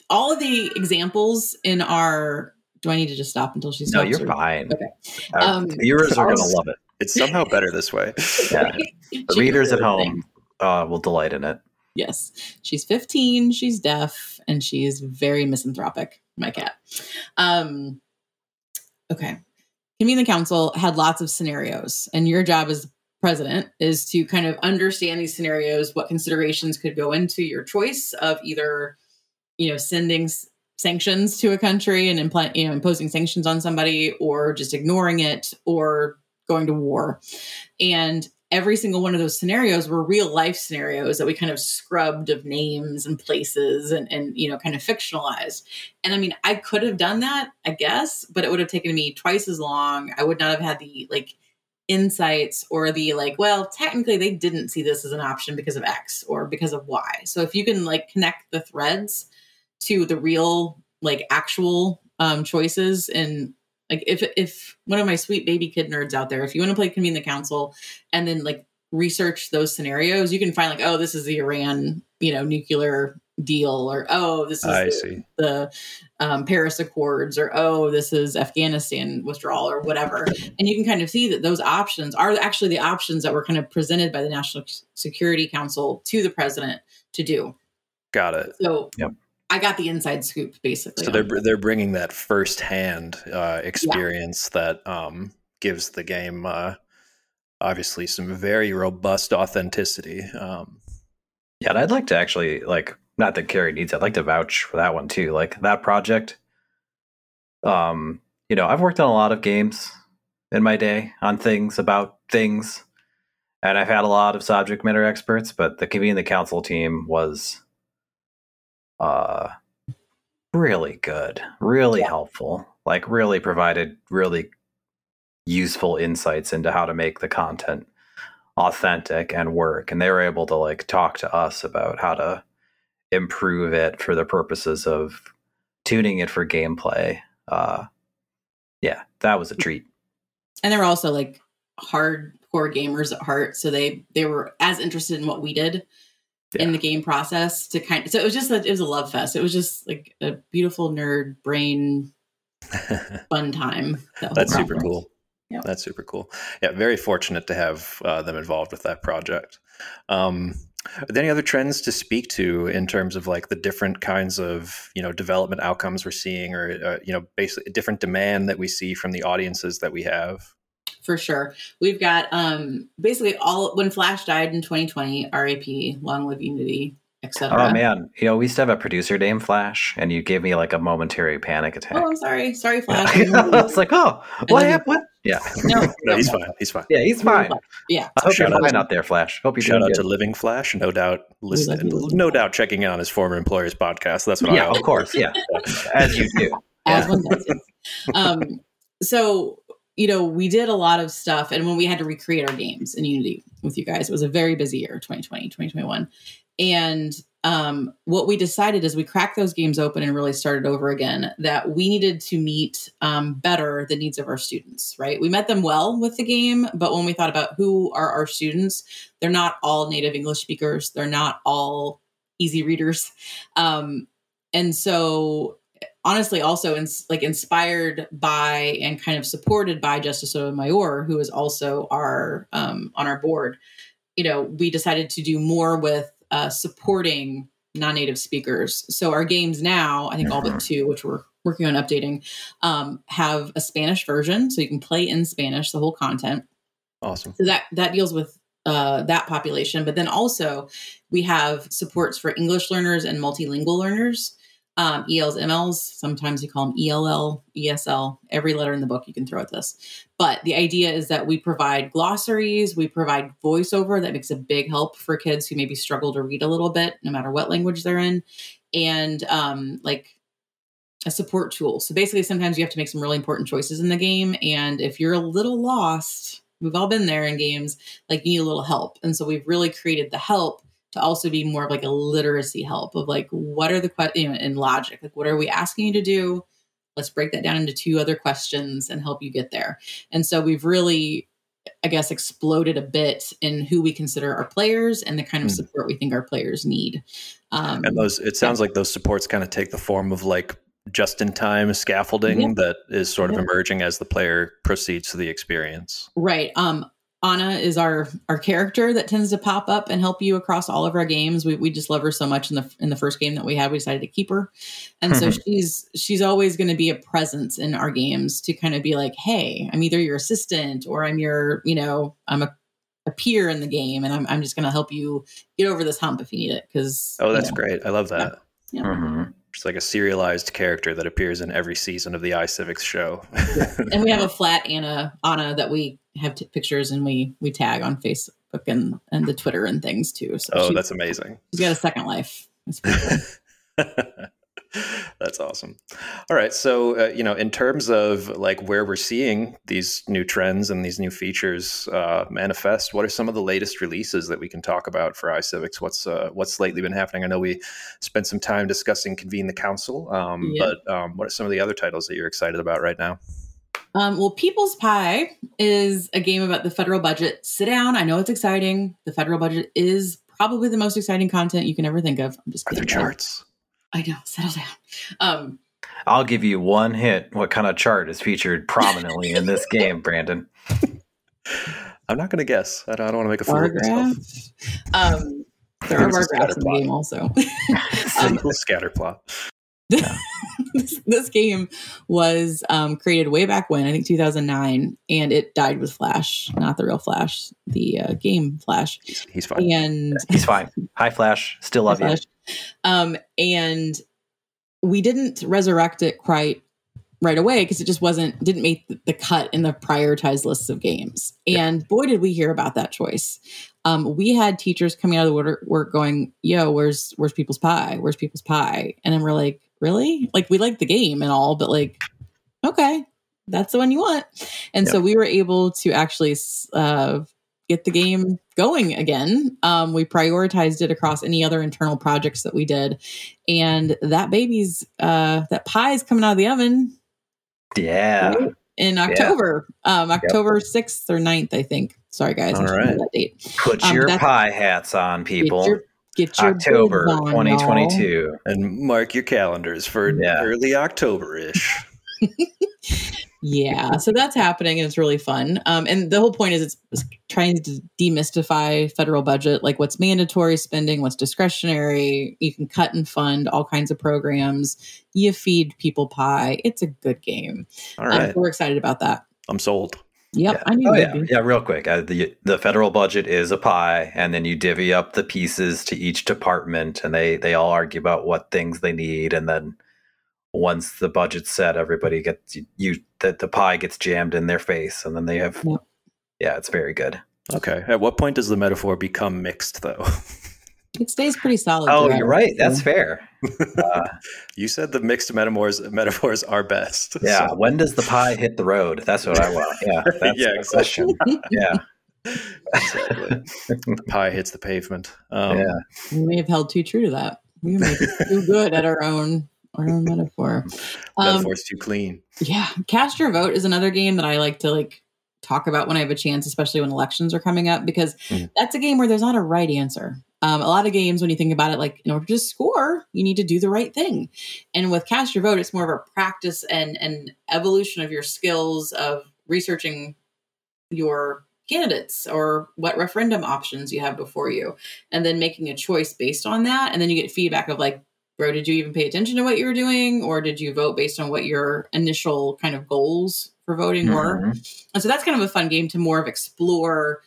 all of the examples in our. Do I need to just stop until she no, you're or- fine. Okay. Our Um, viewers are going to love it. It's somehow better this way. Yeah. The She readers at home uh, will delight in it. Yes. She's 15, she's deaf, and she is very misanthropic, my cat. Um okay. Convene the council had lots of scenarios, and your job as president is to kind of understand these scenarios, what considerations could go into your choice of either, you know, sending s- sanctions to a country and impl- you know imposing sanctions on somebody, or just ignoring it, or going to war. And every single one of those scenarios were real life scenarios that we kind of scrubbed of names and places and, and you know kind of fictionalized. And i mean i could have done that i guess but it would have taken me twice as long. I would not have had the like insights or the like well technically they didn't see this as an option because of x or because of y. So if you can like connect the threads to the real like actual um choices and like if if one of my sweet baby kid nerds out there, if you want to play convene the council and then like research those scenarios, you can find like, oh, this is the Iran, you know, nuclear deal, or oh, this is the, the um, Paris Accords, or oh, this is Afghanistan withdrawal, or whatever. And you can kind of see that those options are actually the options that were kind of presented by the National Security Council to the president to do. Got it. So Yep. I got the inside scoop basically. So they're they're bringing that firsthand uh, experience that um, gives the game uh, obviously some very robust authenticity. Um, Yeah, and I'd like to actually like not that Carrie needs. I'd like to vouch for that one too. Like that project. Um, you know, I've worked on a lot of games in my day on things about things, and I've had a lot of subject matter experts. But the convene the council team was, uh, really good, really helpful. Like really provided really useful insights into how to make the content authentic and work and they were able to like talk to us about how to improve it for the purposes of tuning it for gameplay uh yeah that was a treat and they were also like hardcore gamers at heart so they they were as interested in what we did in the game process to kind of so it was just a, it was a love fest it was just like a beautiful nerd brain fun time that That's super cool. Yeah. That's super cool. Yeah, very fortunate to have uh, them involved with that project. Um, are there any other trends to speak to in terms of like the different kinds of you know development outcomes we're seeing, or uh, you know basically different demand that we see from the audiences that we have? For sure we've got um basically all when flash died in 2020 rap long live unity etc oh man you know we used to have a producer named flash and you gave me like a momentary panic attack oh i'm sorry sorry flash i was like oh what love you. happened what yeah no, No, no, he's no. fine. He's fine. yeah he's fine yeah i hope Shout you're out- fine out there flash hope you're Shout out good. to Living Flash, no doubt. Listen, love no doubt checking in on his former employer's podcast. That's what I yeah always of course yeah as you do as Yeah. one does. um, so you know, we did a lot of stuff, and when we had to recreate our games in Unity with you guys, it was a very busy year, 2020, 2021, and um, what we decided is we cracked those games open and really started over again. That we needed to meet um, better the needs of our students. Right, we met them well with the game, but when we thought about who are our students, they're not all native English speakers. They're not all easy readers. Um, and so honestly also ins- like inspired by and kind of supported by Justice Sotomayor, who is also our um, on our board. You know, we decided to do more with uh, supporting non-native speakers. So our games now, I think all but two, which we're working on updating, um, have a Spanish version, so you can play in Spanish the whole content. Awesome. So that that deals with uh, that population, but then also we have supports for English learners and multilingual learners, um, ELs, MLs. Sometimes you call them ELL, ESL. Every letter in the book you can throw at this. But the idea is that we provide glossaries, we provide voiceover that makes a big help for kids who maybe struggle to read a little bit, no matter what language they're in, and um, like a support tool. So basically, sometimes you have to make some really important choices in the game, and if you're a little lost, we've all been there in games like you need a little help and so we've really created the help to also be more of like a literacy help of like what are the questions you know, in logic like what are we asking you to do let's break that down into two other questions and help you get there and so we've really i guess exploded a bit in who we consider our players and the kind of Hmm. support we think our players need um, And those, it sounds like those supports kind of take the form of like just in time scaffolding Yeah. that is sort of Yeah. emerging as the player proceeds to the experience. Right. Um, Anna is our our character that tends to pop up and help you across all of our games. We, we just love her so much in the in the first game that we had. We decided to keep her, and so she's she's always going to be a presence in our games to kind of be like, hey, I'm either your assistant or I'm your you know I'm a, a peer in the game, and I'm I'm just going to help you get over this hump if you need it. Because Oh, that's great. I love that. Mhm. It's like a serialized character that appears in every season of the iCivics show. and we have a flat Anna Anna that we have t- pictures and we we tag on Facebook and and the Twitter and things too. So oh, that's amazing. she's got a second life. Pretty cool. That's awesome. All right, so uh, you know, in terms of like where we're seeing these new trends and these new features uh, manifest, what are some of the latest releases that we can talk about for iCivics? What's uh, what's lately been happening? I know we spent some time discussing convene the council, um, Yeah. but um, what are some of the other titles that you're excited about right now? Um, well, People's Pie is a game about the federal budget. Sit down. I know it's exciting. The federal budget is probably the most exciting content you can ever think of. I'm just Are there charts? I know. Settle down. Um, I'll give you one hint. What kind of chart is featured prominently in this game, Brandon? I'm not going to guess. I don't, don't want to make a fool of myself. Um, there are It's bar graphs in the game also. Um, scatter plot. This, this game was um, created way back when, I think 2009, and it died with Flash, not the real Flash, the uh, game Flash. He's, he's fine. And He's fine. Hi, Flash. Still love you. Flash. Um, and we didn't resurrect it quite right away because it just wasn't didn't make the- cut in the prioritized lists of games. And boy, did we hear about that choice. Um, we had teachers coming out of the work going, "Yo, where's where's People's Pie? Where's People's Pie?" And then we're like, "Really? Like we like the game and all, but like, okay, that's the one you want." And so we were able to actually uh, get the game going again. Um, we prioritized it across any other internal projects that we did, and that baby's uh, that pie is coming out of the oven Yeah. in October, um, October sixth or 9th, I think. Sorry, guys, All right. that date. Put Um, your pie hats on, people. Your, get your October boots on, y'all. 2022. And mark your calendars for Yeah. early October ish. Yeah, so that's happening and it's really fun. Um, and the whole point is it's, it's trying to demystify federal budget, like what's mandatory spending, what's discretionary. You can cut and fund all kinds of programs. You feed people pie. It's a good game. All Um, so we're excited about that. I'm sold. Yep, Yeah. I knew Oh yeah, be. yeah. Real quick, uh, the the federal budget is a pie, and then you divvy up the pieces to each department, and they they all argue about what things they need, and then once the budget's set, everybody gets you, you the, the pie gets jammed in their face, and then they have Yep. yeah, it's very good. Okay. At what point does the metaphor become mixed, though? It stays pretty solid. Oh, you're right. That's fair. Uh, you said the mixed metaphors metaphors are best. yeah. So- When does the pie hit the road? That's what I want. Yeah. That's Yeah, the exactly. question. Yeah. exactly. the pie hits the pavement. Um, Yeah. We may have held too true to that. We may be too good at our own our own metaphor. Um, Metaphor's too clean. Yeah, Cast Your Vote is another game that I like to like talk about when I have a chance, especially when elections are coming up, because Mhm. that's a game where there's not a right answer. Um, a lot of games, when you think about it, like in order to score, you need to do the right thing. And with Cast Your Vote, it's more of a practice and and evolution of your skills of researching your candidates or what referendum options you have before you, and then making a choice based on that. And then you get feedback of like, bro, did you even pay attention to what you were doing, or did you vote based on what your initial kind of goals for voting were? Mhm. And so that's kind of a fun game to more of explore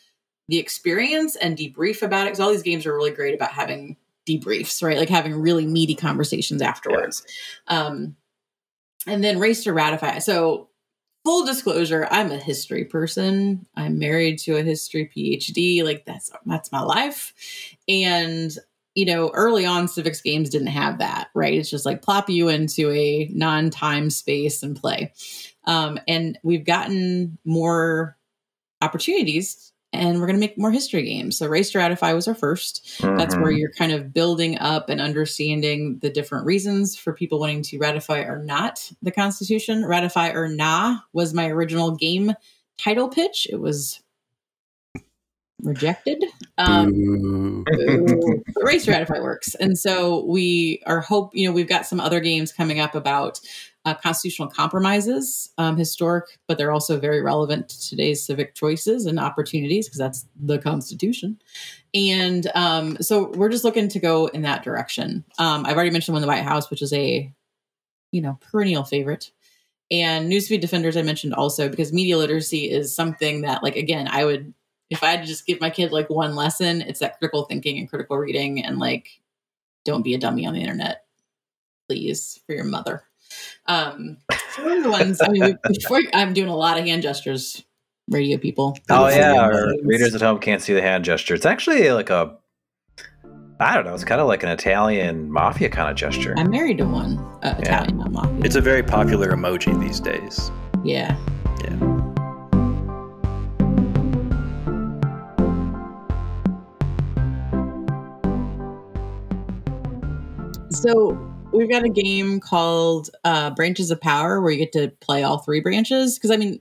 the experience and debrief about it. Because all these games are really great about having debriefs, right? Like having really meaty conversations afterwards. Um, and then race to ratify. So full disclosure, I'm a history person. I'm married to a history PhD. Like that's that's my life. And you know, early on, civics games didn't have that, right? It's just like plop you into a non-time space and play. Um, and we've gotten more opportunities and we're going to make more history games. So Race to Ratify was our 1st That's where Mhm. you're kind of building up and understanding the different reasons for people wanting to ratify or not the Constitution. Ratify or nah was my original game title pitch. It was rejected. Um. Race ratify works and so we are hope you know we've got some other games coming up about uh, constitutional compromises um, historic but they're also very relevant to today's civic choices and opportunities because that's the constitution and um, so we're just looking to go in that direction um, i've already mentioned one the white house which is a you know perennial favorite and newsfeed defenders i mentioned also because media literacy is something that like again i would if I had to just give my kid like one lesson, it's that critical thinking and critical reading and like don't be a dummy on the internet, please, for your mother. Um, so those are the ones. I mean, before, I'm doing a lot of hand gestures radio people. Oh yeah, our readers at home can't see the hand gesture. It's actually like a, I don't know. It's kind of like an Italian mafia kind of gesture. I'm married to one uh, Italian not mafia. It's a very popular emoji these days. yeah. Yeah. So we've got a game called uh, Branches of Power where you get to play all three branches. Because I mean,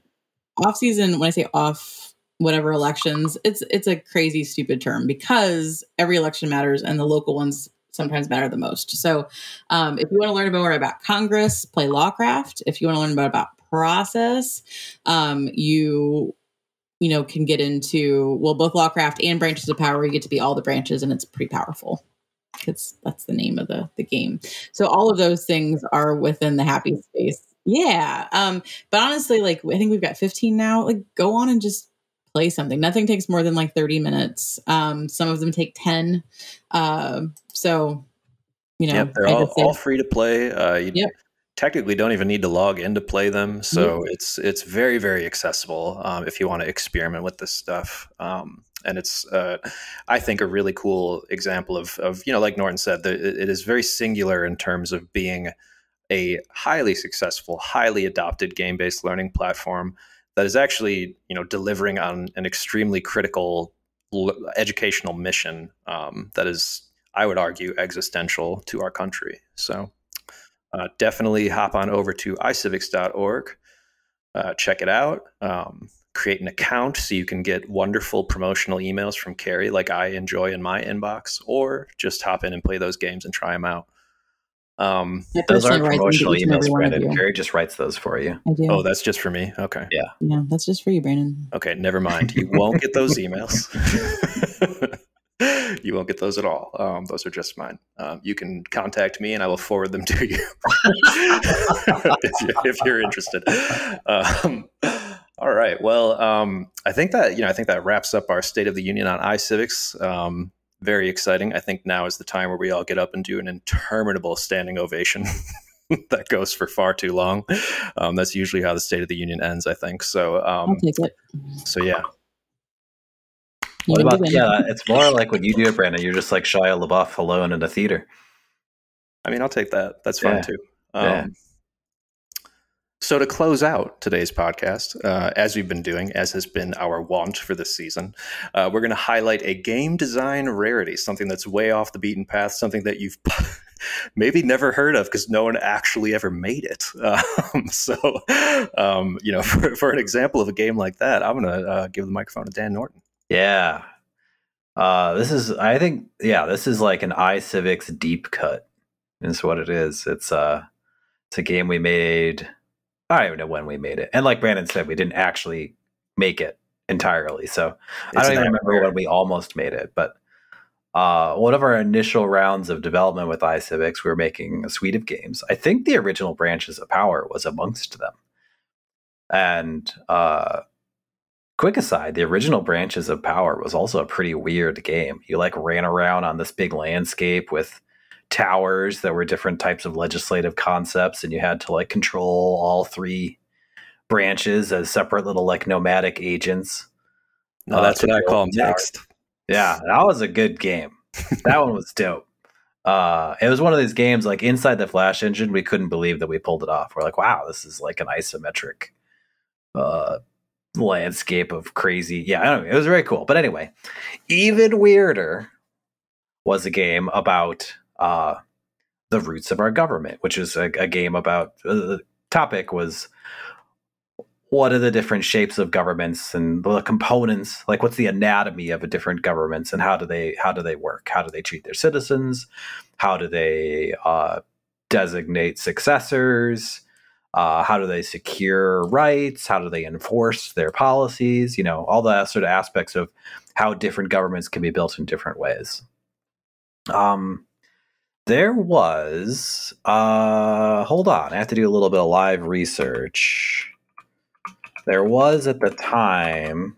off season. When I say off, whatever elections, it's it's a crazy stupid term because every election matters and the local ones sometimes matter the most. So um, if you want to learn more about Congress, play Lawcraft. If you want to learn more about process, um, you you know can get into well both Lawcraft and Branches of Power. You get to be all the branches, and it's pretty powerful because that's the name of the the game. So all of those things are within the happy space. Yeah. Um, but honestly, like I think we've got 15 now. Like go on and just play something. Nothing takes more than like 30 minutes. Um, some of them take 10. Um, so you know, yep, they're all, all free to play. Uh, you Yep. Technically don't even need to log in to play them, so it's it's very very accessible um, if you want to experiment with this stuff. Um, and it's uh, I think a really cool example of of you know like Norton said, that it it is very singular in terms of being a highly successful, highly adopted game based learning platform that is actually you know delivering on an extremely critical l- educational mission um, that is I would argue, existential to our country. So uh, definitely hop on over to iCivics.org, uh, check it out, um, create an account so you can get wonderful promotional emails from Carrie, like I enjoy in my inbox, or just hop in and play those games and try them out. Um, Those aren't write them to promotional each and every emails, Brandon. Carrie just writes those for you. Oh, that's just for me. Okay. yeah, No, that's just for you, Brandon. Okay, never mind. You won't get those emails. you won't get those at all. Um, those are just mine. Um, you can contact me, and I will forward them to you if, you if you're interested. Um, all right. Well, um, I think that you know, I think that wraps up our State of the Union on iCivics. Um, very exciting. I think now is the time where we all get up and do an interminable standing ovation. that goes for far too long. Um, that's usually how the State of the Union ends. I think so. I'll take it. so yeah, What about yeah? It's more like when you do it, Brandon. You're just like Shia LaBeouf alone in a theater. I mean, I'll take that. That's fine Yeah. too. Um, Yeah. So to close out today's podcast, uh, as we've been doing, as has been our wont for this season, uh, we're going to highlight a game design rarity, something that's way off the beaten path, something that you've maybe never heard of because no one actually ever made it. Um, so, um, you know, for, for an example of a game like that, I'm going to uh, give the microphone to Dan Norton. Yeah. Uh, this is, I think, yeah, this is like an iCivics deep cut. Is what it is. It's uh, it's a game we made. I don't even know when we made it, and like Brandon said, we didn't actually make it entirely. So I don't even remember when we almost made it, but uh, one of our initial rounds of development with iCivics, we were making a suite of games. I think the original Branches of Power was amongst them. And uh, quick aside, the original Branches of Power was also a pretty weird game. You like ran around on this big landscape with towers that were different types of legislative concepts, and you had to like control all three branches as separate little like nomadic agents. No, Uh, that's what I call towers. mixed. Yeah, that was a good game. that one was dope. Uh, it was one of these games like inside the Flash engine, we couldn't believe that we pulled it off. We're like, wow, this is like an isometric uh, landscape of crazy. Yeah, I don't know. It was very cool. But anyway, even weirder was a game about uh, the roots of our government, which is a, a game about uh, the topic was what are the different shapes of governments and the components like what's the anatomy of a different governments and how do they how do they work how do they treat their citizens how do they uh, designate successors uh, how do they secure rights? How do they enforce their policies? You know all the sort of aspects of how different governments can be built in different ways. Um there was uh hold on i have to do a little bit of live research. There was at the time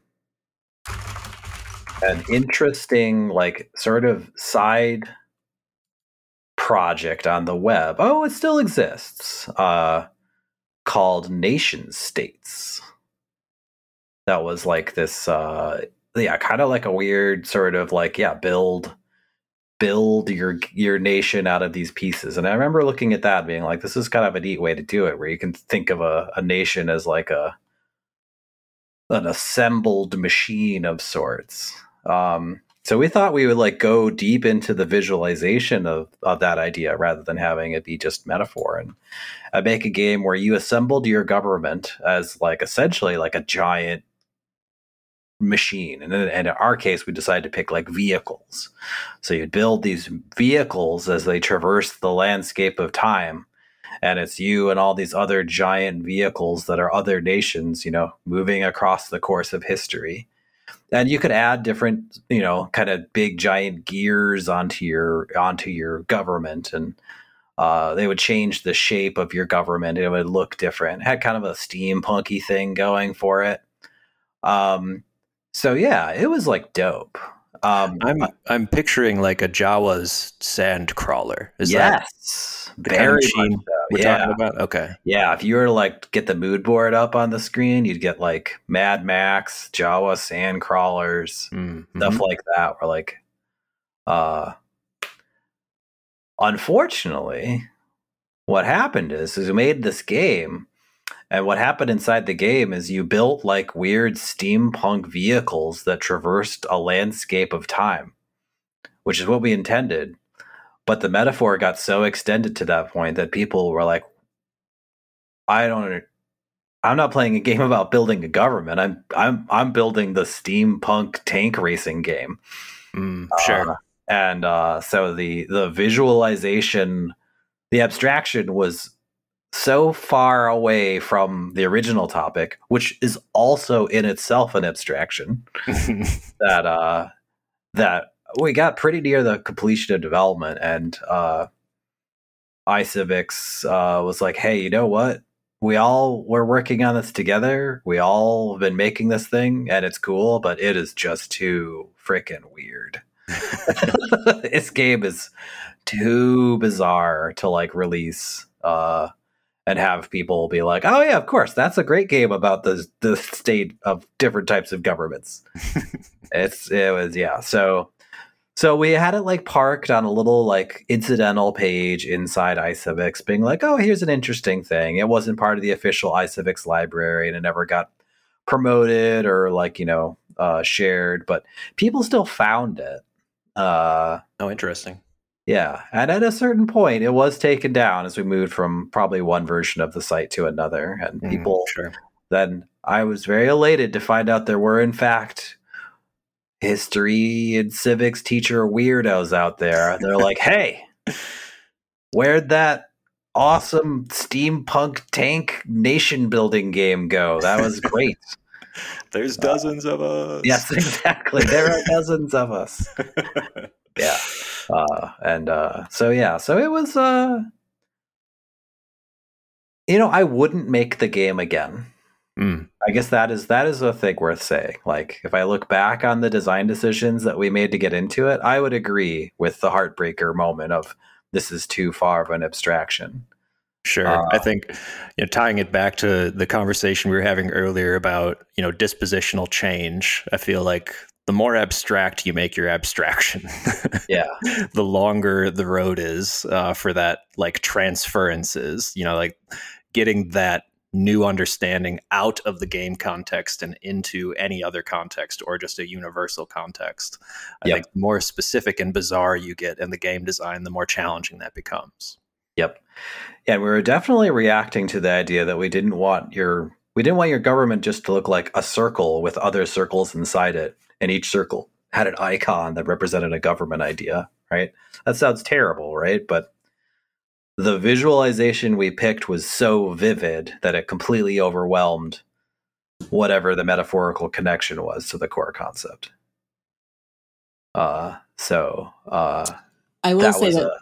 an interesting like sort of side project on the web. Oh it still exists. Uh called nation states. That was like this uh yeah kind of like a weird sort of like yeah build build your your nation out of these pieces. And i remember looking at that being like this is kind of a neat way to do it where you can think of a, a nation as like a an assembled machine of sorts. Um so we thought we would like go deep into the visualization of, of that idea rather than having it be just metaphor and uh, make a game where you assembled your government as like essentially like a giant machine. And, and in our case we decided to pick like vehicles. So you'd build these vehicles as they traverse the landscape of time and it's you and all these other giant vehicles that are other nations you know moving across the course of history and you could add different you know kind of big giant gears onto your onto your government and uh, they would change the shape of your government. It would look different. It had kind of a steampunky thing going for it. Um, so yeah, it was like dope. Um, I'm I'm picturing like a Jawa's sand crawler. Is yes, that the kind of machine so. we're yeah. talking about? Okay. Yeah, if you were to like get the mood board up on the screen, you'd get like Mad Max, Jawa sand crawlers, mm-hmm. stuff like that. Where like, uh, unfortunately, what happened is, is we made this game and what happened inside the game is you built like weird steampunk vehicles that traversed a landscape of time, which is what we intended. But the metaphor got so extended to that point that people were like, I don't I'm not playing a game about building a government. I'm I'm I'm building the steampunk tank racing game. Mm, sure. Uh, and uh, so the the visualization, the abstraction was so far away from the original topic, which is also in itself an abstraction, that uh, that we got pretty near the completion of development, and uh, iCivics uh, was like, "Hey, you know what? We all we're working on this together. We all have been making this thing, and it's cool, but it is just too freaking weird." this game is too bizarre to like release uh and have people be like, "Oh yeah, of course, that's a great game about the the state of different types of governments." it's it was yeah. So so we had it like parked on a little like incidental page inside iCivics, being like, "Oh, here's an interesting thing." It wasn't part of the official iCivics library, and it never got promoted or like you know uh, shared, but people still found it. Uh, oh, interesting. Yeah, and at a certain point, it was taken down as we moved from probably one version of the site to another, and Mm, people. sure. Then I was very elated to find out there were, in fact, history and civics teacher weirdos out there. They're like, "Hey, where'd that awesome steampunk tank nation building game go? That was great." There's dozens of us. yes, exactly. There are dozens of us. Yeah. Uh, and uh, so yeah, so it was. Uh, you know, I wouldn't make the game again. Mm. I guess that is that is a thing worth saying. Like, if I look back on the design decisions that we made to get into it, I would agree with the heartbreaker moment of this is too far of an abstraction. Sure. Uh, I think you know, tying it back to the conversation we were having earlier about, you know, dispositional change, I feel like the more abstract you make your abstraction, Yeah. the longer the road is uh, for that like transferences, you know, like getting that new understanding out of the game context and into any other context or just a universal context. I Yep. think the more specific and bizarre you get in the game design, the more challenging that becomes. Yep. Yeah, we were definitely reacting to the idea that we didn't want your we didn't want your government just to look like a circle with other circles inside it, and each circle had an icon that represented a government idea, right? That sounds terrible, right? But the visualization we picked was so vivid that it completely overwhelmed whatever the metaphorical connection was to the core concept. Uh so uh I will that say that a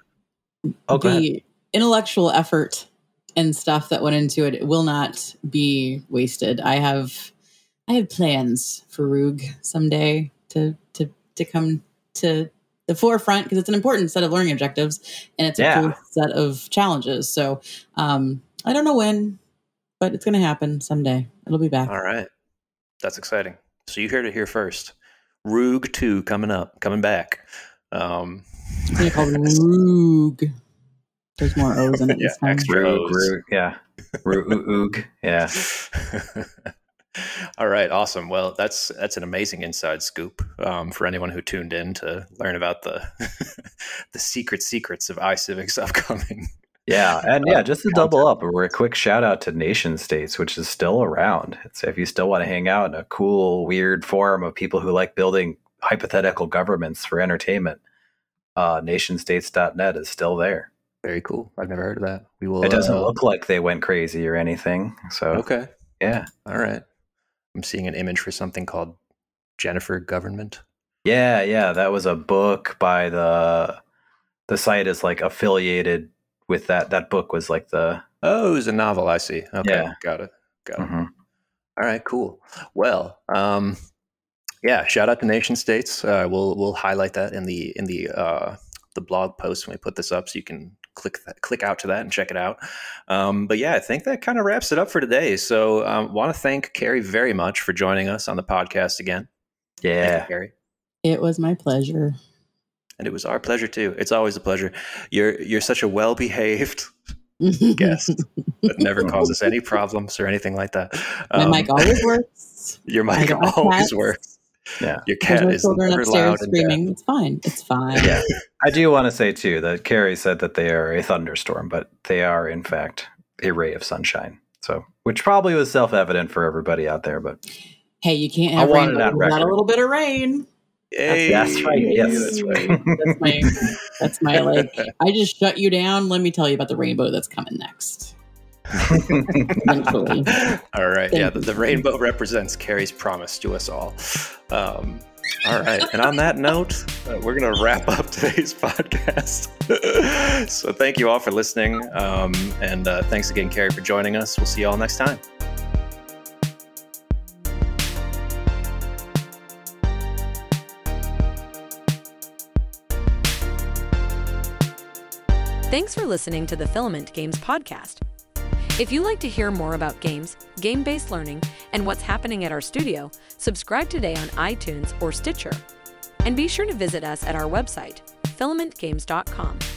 Oh, the intellectual effort and stuff that went into it will not be wasted. I have I have plans for Roog someday to to to come to the forefront because it's an important set of learning objectives and it's a Yeah. cool set of challenges. So um, I don't know when, but it's going to happen someday. It'll be back. All right. That's exciting. So you heard it here first. Roog 2 coming up, coming back. Um, It's gonna be called Roog. There's more O's in it Yeah, this time. extra. Roog, Rose. Roog, yeah. Roog, oog, yeah. All right, awesome. Well, that's that's an amazing inside scoop um, for anyone who tuned in to learn about the the secret secrets of iCivic's upcoming. Yeah, and yeah, just to double up, we're a quick shout out to Nation States, which is still around. So if you still want to hang out in a cool, weird forum of people who like building hypothetical governments for entertainment, uh, nationstates.net is still there. Very cool. I've never heard of that. We will. It doesn't uh, look like they went crazy or anything. So okay. yeah, All right. I'm seeing an image for something called Jennifer Government. yeah, yeah. That was a book by the the site is like affiliated with that. That book was like the Oh, it was a novel. I see. Okay, Yeah. got it. Got it. mhm. All right, cool. Well, um, yeah, shout out to Nation States. Uh, we'll we'll highlight that in the in the uh, the blog post when we put this up, so you can click that, click out to that and check it out. Um, but yeah, I think that kind of wraps it up for today. So, um, want to thank Carrie very much for joining us on the podcast again. Thank you, yeah. Carrie. It was my pleasure. And it was our pleasure too. It's always a pleasure. You're you're such a well behaved guest that never causes any problems or anything like that. My Um, mic always works. Your mic always works. Yeah. Your cat no is children never upstairs loud and screaming. It's fine. It's fine. Yeah. I do want to say too that Carrie said that they are a thunderstorm, but they are in fact a ray of sunshine. So, which probably was self-evident for everybody out there, but Hey, you can't have want rain it on without a little bit of rain. Hey, That's right, yes. That's right. That's my. That's my like. I just shut you down. Let me tell you about the rainbow that's coming next. Eventually. all right. Thank yeah, the, the rainbow represents Carrie's promise to us all. Um, all right. And on that note, uh, we're going to wrap up today's podcast. so thank you all for listening. Um, and uh, thanks again, Carrie, for joining us. We'll see you all next time. Thanks for listening to the Filament Games podcast. If you like to hear more about games, game based learning, and what's happening at our studio, subscribe today on iTunes or Stitcher. And be sure to visit us at our website, filamentgames.com.